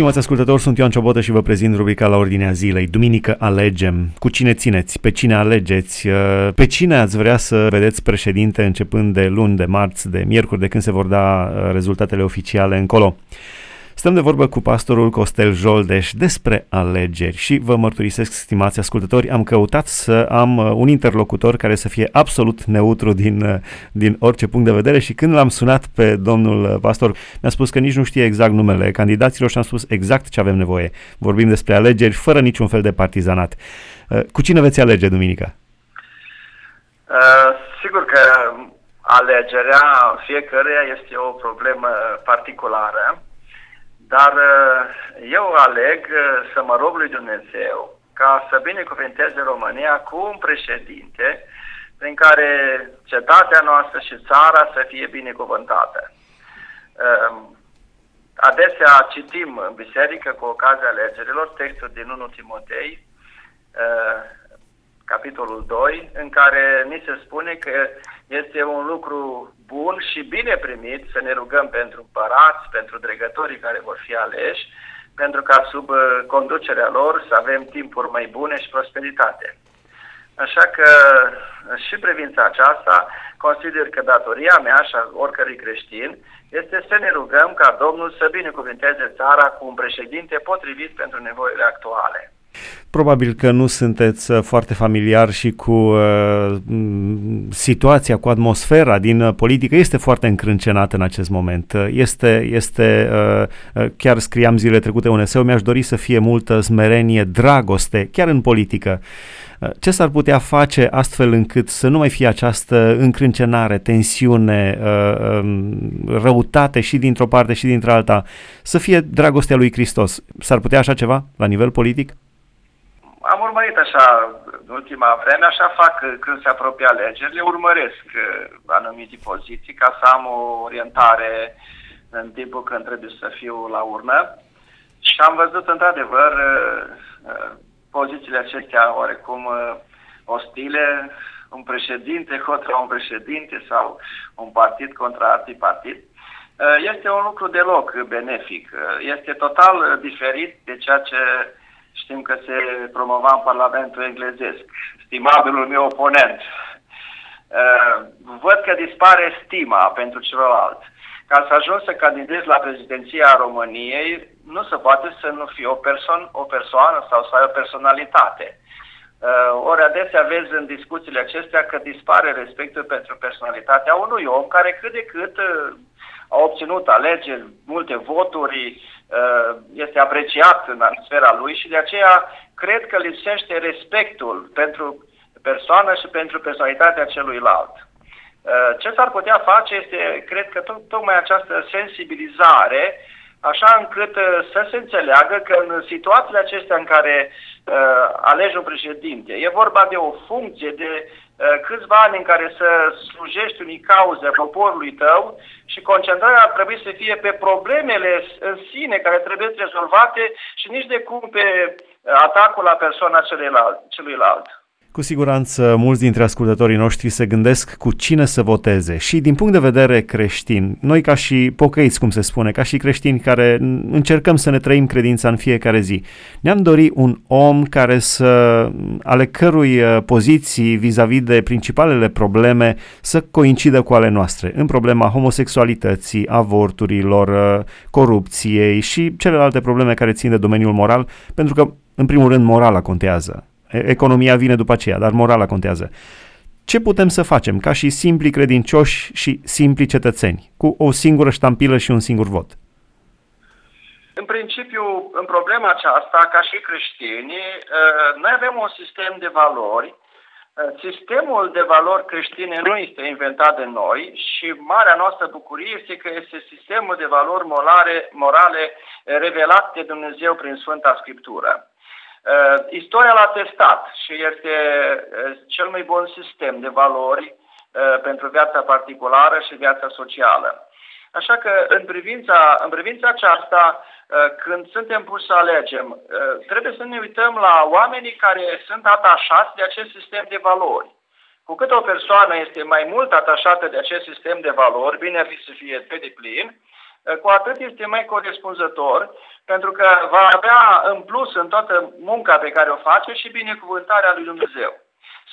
Stimați ascultători, sunt Ioan Ciobotă și vă prezint rubrica la ordinea zilei. Duminică alegem. Cu cine țineți? Pe cine alegeți? Uh, pe cine ați vrea să vedeți președinte începând de luni, de marți, de miercuri, de când se vor da uh, rezultatele oficiale încolo? Stăm de vorbă cu pastorul Costel Joldeș despre alegeri și vă mărturisesc, stimați ascultători, am căutat să am uh, un interlocutor care să fie absolut neutru din, uh, din orice punct de vedere și când l-am sunat pe domnul uh, pastor, mi-a spus că nici nu știe exact numele candidaților și am spus exact ce avem nevoie. Vorbim despre alegeri fără niciun fel de partizanat. Cu cine veți alege, Duminica? Uh, sigur că alegerea fiecăruia este o problemă particulară dar uh, eu aleg uh, să mă rog lui Dumnezeu ca să binecuvinteze România cu un președinte prin care cetatea noastră și țara să fie binecuvântată. Um, adesea citim în biserică cu ocazia alegerilor textul din 1 Timotei, uh, capitolul 2, în care ni se spune că este un lucru bun și bine primit să ne rugăm pentru împărați, pentru dregătorii care vor fi aleși, pentru ca sub uh, conducerea lor să avem timpuri mai bune și prosperitate. Așa că uh, și privința aceasta, consider că datoria mea și a oricărui creștin este să ne rugăm ca Domnul să binecuvinteze țara cu un președinte potrivit pentru nevoile actuale. Probabil că nu sunteți uh, foarte familiar și cu uh, situația, cu atmosfera din uh, politică. Este foarte încrâncenată în acest moment. Uh, este, este uh, chiar scriam zile trecute un eseu, mi-aș dori să fie multă smerenie, dragoste, chiar în politică. Ce s-ar putea face astfel încât să nu mai fie această încrâncenare, tensiune, um, răutate și dintr-o parte și dintr-alta, să fie dragostea lui Hristos? S-ar putea așa ceva la nivel politic? Am urmărit așa în ultima vreme, așa fac când se apropie alegerile, urmăresc uh, anumite poziții ca să am o orientare în timpul când trebuie să fiu la urnă. Și am văzut într-adevăr uh, uh, pozițiile acestea oarecum ostile, un președinte contra un președinte sau un partid contra alt partid. Este un lucru deloc benefic. Este total diferit de ceea ce Știm că se promova în Parlamentul englezesc. Stimabilul meu oponent. Uh, văd că dispare stima pentru celălalt. Ca să ajungi să candidezi la prezidenția României, nu se poate să nu fii o, perso- o persoană sau să ai o personalitate. Uh, ori adesea vezi în discuțiile acestea că dispare respectul pentru personalitatea unui om care cât de cât uh, a obținut alegeri, multe voturi, uh, este apreciat în sfera lui și de aceea cred că lipsește respectul pentru persoană și pentru personalitatea celuilalt. Uh, ce s-ar putea face este, cred că tocmai această sensibilizare, așa încât uh, să se înțeleagă că în situațiile acestea în care alegi un președinte, e vorba de o funcție, de Eh, câțiva ani în care să slujești unii cauze poporului tău și concentrarea ar trebui să fie pe problemele în sine care trebuie rezolvate și nici de cum pe atacul la persoana celuilalt. Cu siguranță mulți dintre ascultătorii noștri se gândesc cu cine să voteze. Și din punct de vedere creștin, noi ca și pocăiți, cum se spune, ca și creștini care încercăm să ne trăim credința în fiecare zi, ne-am dori un om care să, ale cărui uh, poziții vis-a-vis de principalele probleme să coincidă cu ale noastre, în problema homosexualității, avorturilor, uh, corupției și celelalte probleme care țin de domeniul moral, pentru că, în primul rând, morala contează Economia vine după aceea, dar morala contează. Ce putem să facem ca și simpli credincioși și simpli cetățeni, cu o singură ștampilă și un singur vot? În principiu, în problema aceasta, ca și creștini, uh, noi avem un sistem de valori. Uh, sistemul de valori creștine nu este inventat de noi și marea noastră bucurie este că este sistemul de valori morale, morale revelat de Dumnezeu prin Sfânta Scriptură. Uh, istoria l-a testat și este uh, cel mai bun sistem de valori uh, pentru viața particulară și viața socială. Așa că în privința, în privința aceasta, uh, când suntem puși să alegem, uh, trebuie să ne uităm la oamenii care sunt atașați de acest sistem de valori. Cu cât o persoană este mai mult atașată de acest sistem de valori, bine ar fi să fie pe deplin, cu atât este mai corespunzător, pentru că va avea în plus în toată munca pe care o face și binecuvântarea lui Dumnezeu.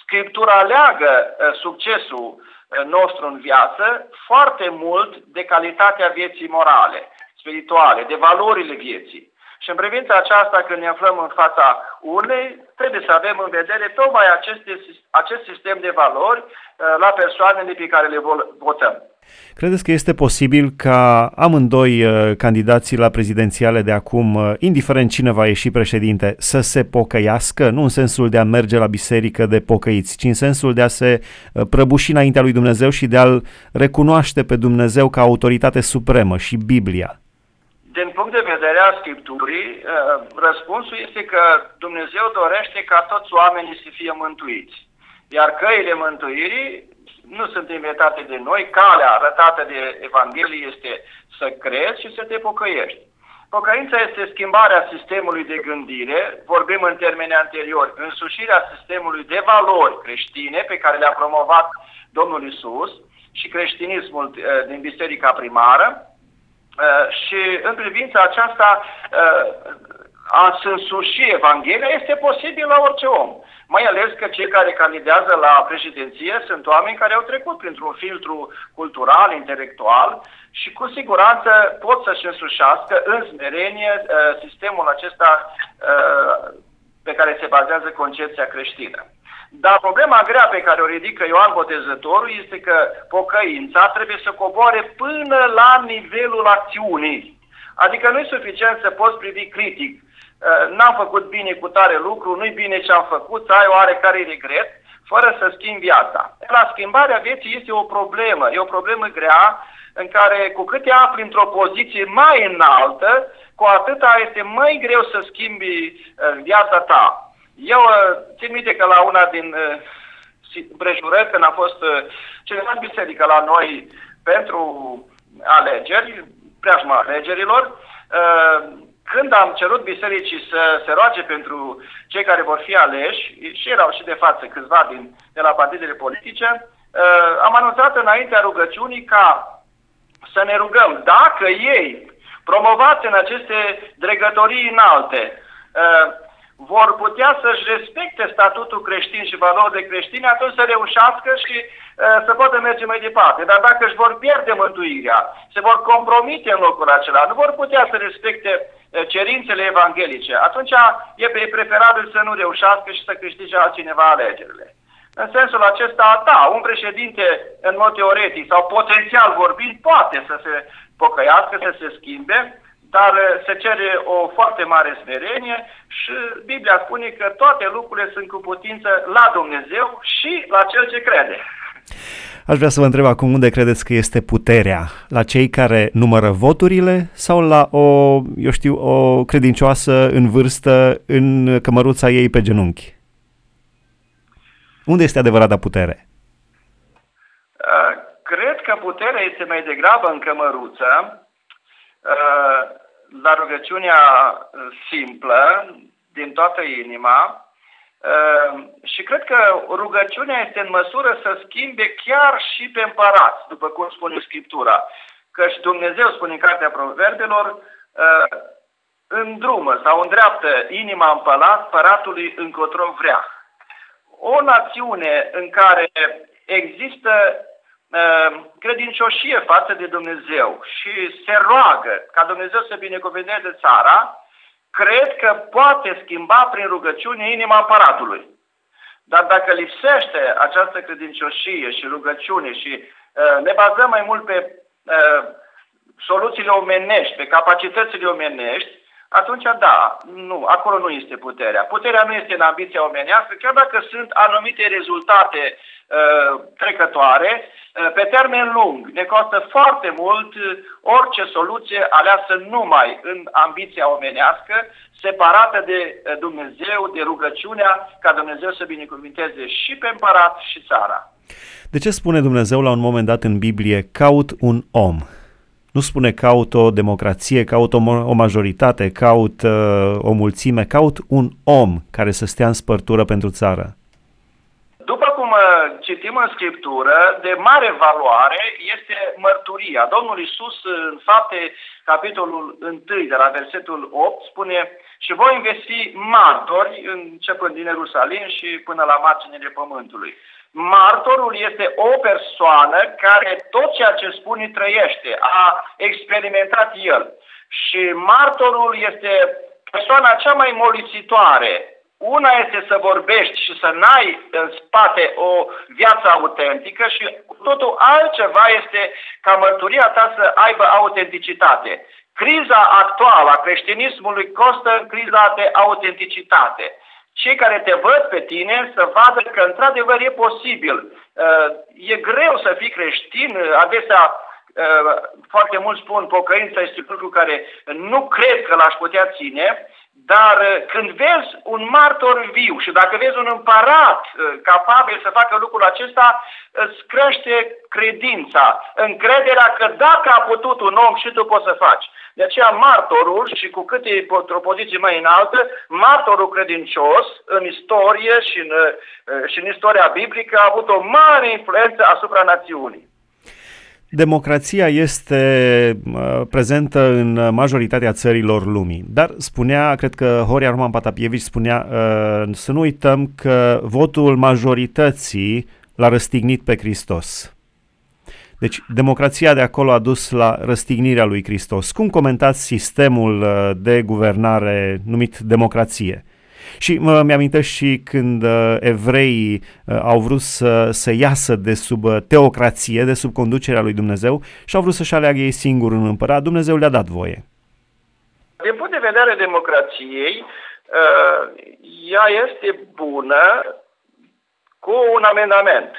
Scriptura leagă succesul nostru în viață foarte mult de calitatea vieții morale, spirituale, de valorile vieții. Și în privința aceasta, când ne aflăm în fața urnei, trebuie să avem în vedere tocmai aceste, acest sistem de valori uh, la persoanele pe care le votăm. Credeți că este posibil ca amândoi uh, candidații la prezidențiale de acum, uh, indiferent cine va ieși președinte, să se pocăiască? Nu în sensul de a merge la biserică de pocăiți, ci în sensul de a se prăbuși înaintea lui Dumnezeu și de a-L recunoaște pe Dumnezeu ca autoritate supremă și Biblia. Din punct de vedere al Scripturii, uh, răspunsul este că Dumnezeu dorește ca toți oamenii să fie mântuiți. Iar căile mântuirii nu sunt inventate de noi, calea arătată de Evanghelie este să crezi și să te pocăiești. Pocăința este schimbarea sistemului de gândire, vorbim în termeni anteriori, însușirea sistemului de valori creștine pe care le-a promovat Domnul Isus și creștinismul uh, din biserica primară, Uh, și în privința aceasta uh, a însuși Evanghelia este posibil la orice om. Mai ales că cei care candidează la președinție sunt oameni care au trecut printr-un filtru cultural, intelectual și cu siguranță pot să-și însușească în smerenie uh, sistemul acesta pe care se bazează concepția creștină. Dar problema grea pe care o ridică Ioan Botezătorul este că pocăința trebuie să coboare până la nivelul acțiunii. Adică nu e suficient să poți privi critic. Uh, n-am făcut bine cu tare lucru, nu-i bine ce am făcut, să ai oarecare regret, fără să schimbi viața. La schimbarea vieții este o problemă, e o problemă grea în care cu cât te afli într-o poziție mai înaltă, cu atâta este mai greu să schimbi uh, viața ta. Eu uh, țin minte că la una din uh, prejurări, când a fost uh, cineva în biserică la noi pentru alegeri, preajma alegerilor, când am cerut bisericii să se roage pentru cei care vor fi aleși, și erau și de față câțiva din, de la partidele politice, am anunțat înaintea rugăciunii ca să ne rugăm dacă ei, promovați în aceste dregătorii înalte, vor putea să-și respecte statutul creștin și valorile creștine, atunci să reușească și uh, să poată merge mai departe. Dar dacă își vor pierde mântuirea, se vor compromite în locul acela, nu vor putea să respecte uh, cerințele evanghelice, atunci e preferabil să nu reușească și să câștige altcineva alegerile. În sensul acesta, da, un președinte, în mod teoretic sau potențial vorbind, poate să se pocăiască, să se schimbe, dar uh, se cere o foarte mare smerenie și Biblia spune că toate lucrurile sunt cu putință la Dumnezeu și la Cel ce crede. Aș vrea să vă întreb acum unde credeți că este puterea? La cei care numără voturile sau la o, eu știu, o credincioasă în vârstă în cămăruța ei pe genunchi? Unde este adevărata putere? Uh, cred că puterea este mai degrabă în cămăruță, Uh, la rugăciunea simplă, din toată inima, uh, și cred că rugăciunea este în măsură să schimbe chiar și pe împărați, după cum spune Scriptura. și Dumnezeu spune în Cartea Proverbelor, uh, îndrumă sau îndreaptă inima împăratului încotro vrea. O națiune în care există Ehm, credincioșie față de Dumnezeu și se roagă ca Dumnezeu să binecuvânteze țara, cred că poate schimba prin rugăciune inima împăratului. Dar dacă lipsește această credincioșie și rugăciune și uh, ne bazăm mai mult pe uh, soluțiile omenești, pe capacitățile omenești, atunci da, nu, acolo nu este puterea. Puterea nu este în ambiția omenească, chiar dacă sunt anumite rezultate uh, trecătoare, uh, pe termen lung ne costă foarte mult uh, orice soluție aleasă numai în ambiția omenească, separată de uh, Dumnezeu, de rugăciunea ca Dumnezeu să binecuvinteze și pe împărat și țara. De ce spune Dumnezeu la un moment dat în Biblie, caut un om? Nu spune caut o democrație, caut o, o majoritate, caut uh, o mulțime, caut un om care să stea în spărtură pentru țară. După cum uh, citim în Scriptură, de mare valoare este mărturia. Domnul Isus în fapte, capitolul 1, de la versetul 8, spune și voi veți fi martori, începând din Ierusalim și până la marginile pământului. Martorul este o persoană care tot ceea ce spune trăiește, a experimentat el. Și martorul este persoana cea mai molitsitoare. Una este să vorbești și să n-ai în spate o viață autentică și totul altceva este ca mărturia ta să aibă autenticitate. Criza actuală a creștinismului costă în criza de autenticitate cei care te văd pe tine să vadă că într-adevăr e posibil. Uh, e greu să fii creștin, adesea uh, foarte mulți spun pocăința este lucru care nu cred că l-aș putea ține, dar uh, când vezi un martor viu și dacă vezi un împărat capabil să facă lucrul acesta, îți crește credința, încrederea că dacă a putut un om și tu poți să faci. De aceea martorul, și cu cât e într-o poziție mai înaltă, martorul credincios în istorie și în, eh, și în istoria biblică a avut o mare influență asupra națiunii. Democrația este uh, prezentă în majoritatea țărilor lumii, dar spunea, cred că Horia Roman Patapievici spunea uh, să nu uităm că votul majorității l-a răstignit pe Hristos. Deci, democrația de acolo a dus la răstignirea lui Hristos. Cum comentați sistemul uh, de guvernare numit democrație? Și mă mi-amintesc și când uh, evreii uh, au vrut să, să iasă de sub uh, teocrație, de sub conducerea lui Dumnezeu și au vrut să-și aleagă ei singur un împărat, Dumnezeu le-a dat voie. Din punct de vedere democrației, uh, ea este bună cu un amendament.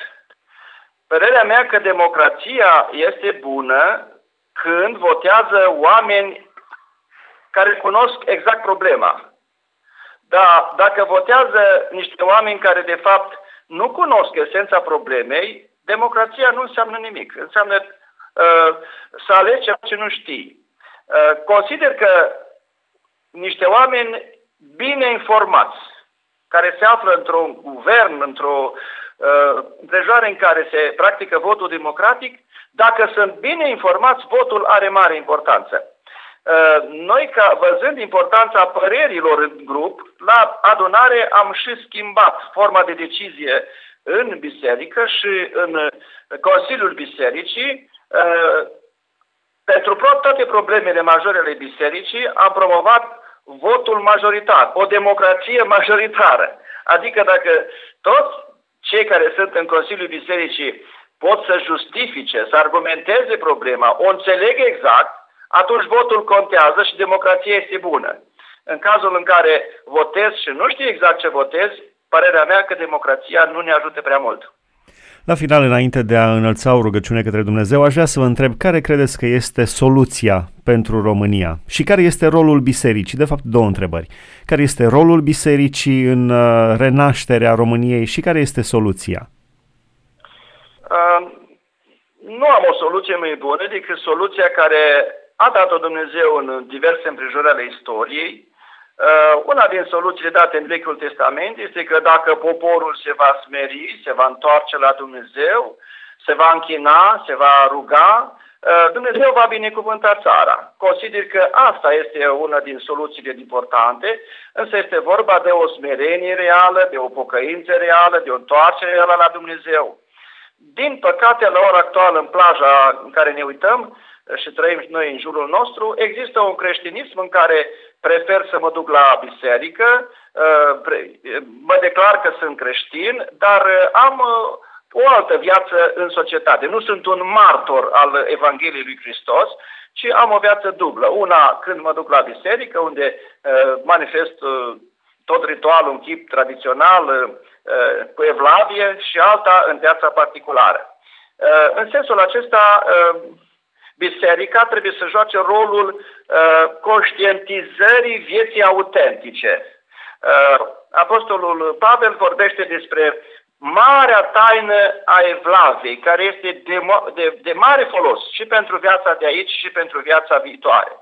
Părerea mea că democrația este bună când votează oameni care cunosc exact problema. Dar dacă votează niște oameni care de fapt nu cunosc esența problemei, democrația nu înseamnă nimic. Înseamnă uh, să alegi ceea ce nu știi. Uh, consider că niște oameni bine informați, care se află într-un guvern, într-o uh, împrejurare în care se practică votul democratic, dacă sunt bine informați, votul are mare importanță. Uh, noi, ca, văzând importanța părerilor în grup, la adunare am și schimbat forma de decizie în biserică și în Consiliul Bisericii. Uh, pentru toate problemele majore ale bisericii am promovat votul majoritar, o democrație majoritară. Adică dacă toți cei care sunt în Consiliul Bisericii pot să justifice, să argumenteze problema, o înțeleg exact, atunci votul contează și democrația este bună. În cazul în care votez și nu știu exact ce votez, părerea mea că democrația nu ne ajută prea mult. La final, înainte de a înălța o rugăciune către Dumnezeu, aș vrea să vă întreb care credeți că este soluția pentru România și care este rolul bisericii? De fapt, două întrebări. Care este rolul bisericii în uh, renașterea României și care este soluția? Uh, nu am o soluție mai bună decât soluția care a dat-o Dumnezeu în diverse împrejurări ale istoriei, Uh, una din soluțiile date în Vechiul Testament este că dacă poporul se va smeri, se va întoarce la Dumnezeu, se va închina, se va ruga, uh, Dumnezeu va binecuvânta țara. Consider că asta este una din soluțiile importante, însă este vorba de o smerenie reală, de o pocăință reală, de o întoarcere reală la Dumnezeu. Din păcate, la ora actuală, în plaja în care ne uităm și trăim noi în jurul nostru, există un creștinism în care prefer să mă duc la biserică, uh, mă declar că sunt creștin, dar uh, am uh, o altă viață în societate. Nu sunt un martor al Evangheliei lui Hristos, ci am o viață dublă. Una când mă duc la biserică, unde manifest tot ritualul în chip tradițional, cu evlavie, și alta în viața particulară. În sensul acesta, biserica trebuie să joace rolul uh, conștientizării vieții autentice. Uh, Apostolul Pavel vorbește despre marea taină a Evlaviei, care este de, de, de mare folos și pentru viața de aici și pentru viața viitoare.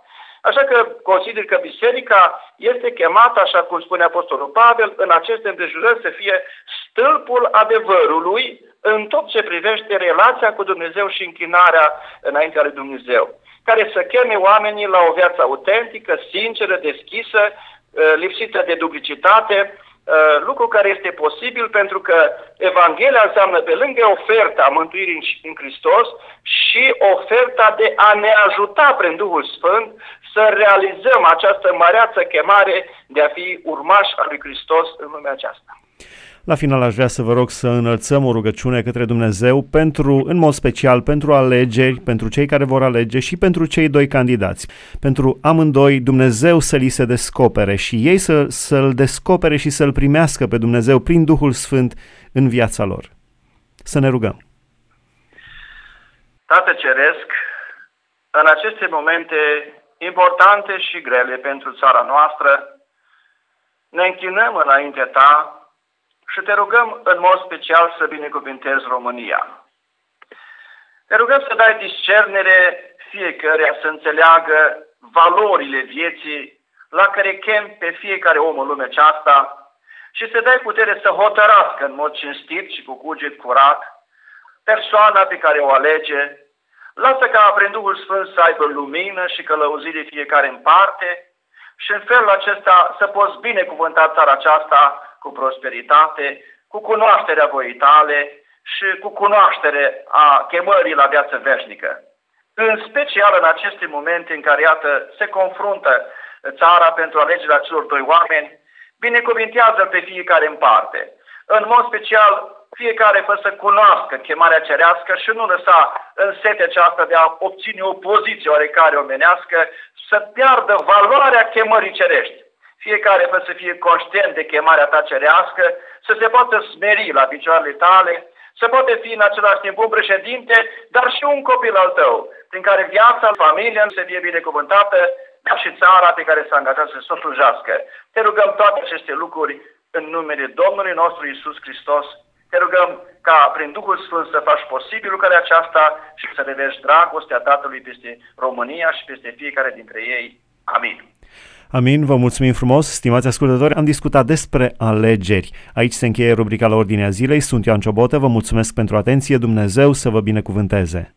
Așa că consider că biserica este chemată, așa cum spune Apostolul Pavel, în aceste împrejurări să fie stâlpul adevărului în tot ce privește relația cu Dumnezeu și închinarea înaintea lui Dumnezeu, care să cheme oamenii la o viață autentică, sinceră, deschisă, uh, lipsită de duplicitate, Uh, lucru care este posibil pentru că Evanghelia înseamnă pe lângă oferta mântuirii în Hristos și oferta de a ne ajuta prin Duhul Sfânt să realizăm această măreață chemare de a fi urmași al lui Hristos în lumea aceasta. La final aș vrea să vă rog să înălțăm o rugăciune către Dumnezeu pentru, în mod special, pentru alegeri, pentru cei care vor alege și pentru cei doi candidați. Pentru amândoi Dumnezeu să li se descopere și ei să, să-L descopere și să-L primească pe Dumnezeu prin Duhul Sfânt în viața lor. Să ne rugăm. Tată Ceresc, în aceste momente importante și grele pentru țara noastră, ne închinăm înainte Ta și te rugăm în mod special să binecuvintezi România. Te rugăm să dai discernere fiecare să înțeleagă valorile vieții la care chem pe fiecare om în lumea aceasta și să dai putere să hotărască în mod cinstit și cu cuget curat persoana pe care o alege, lasă ca prin Duhul Sfânt să aibă lumină și călăuzire fiecare în parte și în felul acesta să poți binecuvânta țara aceasta cu prosperitate, cu cunoașterea voii tale și cu cunoaștere a chemării la viață veșnică. În special în aceste momente în care, iată, se confruntă țara pentru alegerea celor doi oameni, binecuvintează pe fiecare în parte. În mod special, fiecare fă să cunoască chemarea cerească și nu lăsa în setea aceasta de a obține o poziție oarecare omenească să piardă valoarea chemării cerești fiecare fă să fie conștient de chemarea ta cerească, să se poată smeri la picioarele tale, să poate fi în același timp un președinte, dar și un copil al tău, prin care viața, familia să fie binecuvântată, dar și țara pe care s-a angajat să o slujească. Te rugăm toate aceste lucruri în numele Domnului nostru Isus Hristos. Te rugăm ca prin Duhul Sfânt să faci posibil lucrarea aceasta și să revești dragostea Tatălui peste România și peste fiecare dintre ei. Amin. Amin, vă mulțumim frumos, stimați ascultători. Am discutat despre alegeri. Aici se încheie rubrica la ordinea zilei. Sunt Ioan Ciobotă, vă mulțumesc pentru atenție. Dumnezeu să vă binecuvânteze.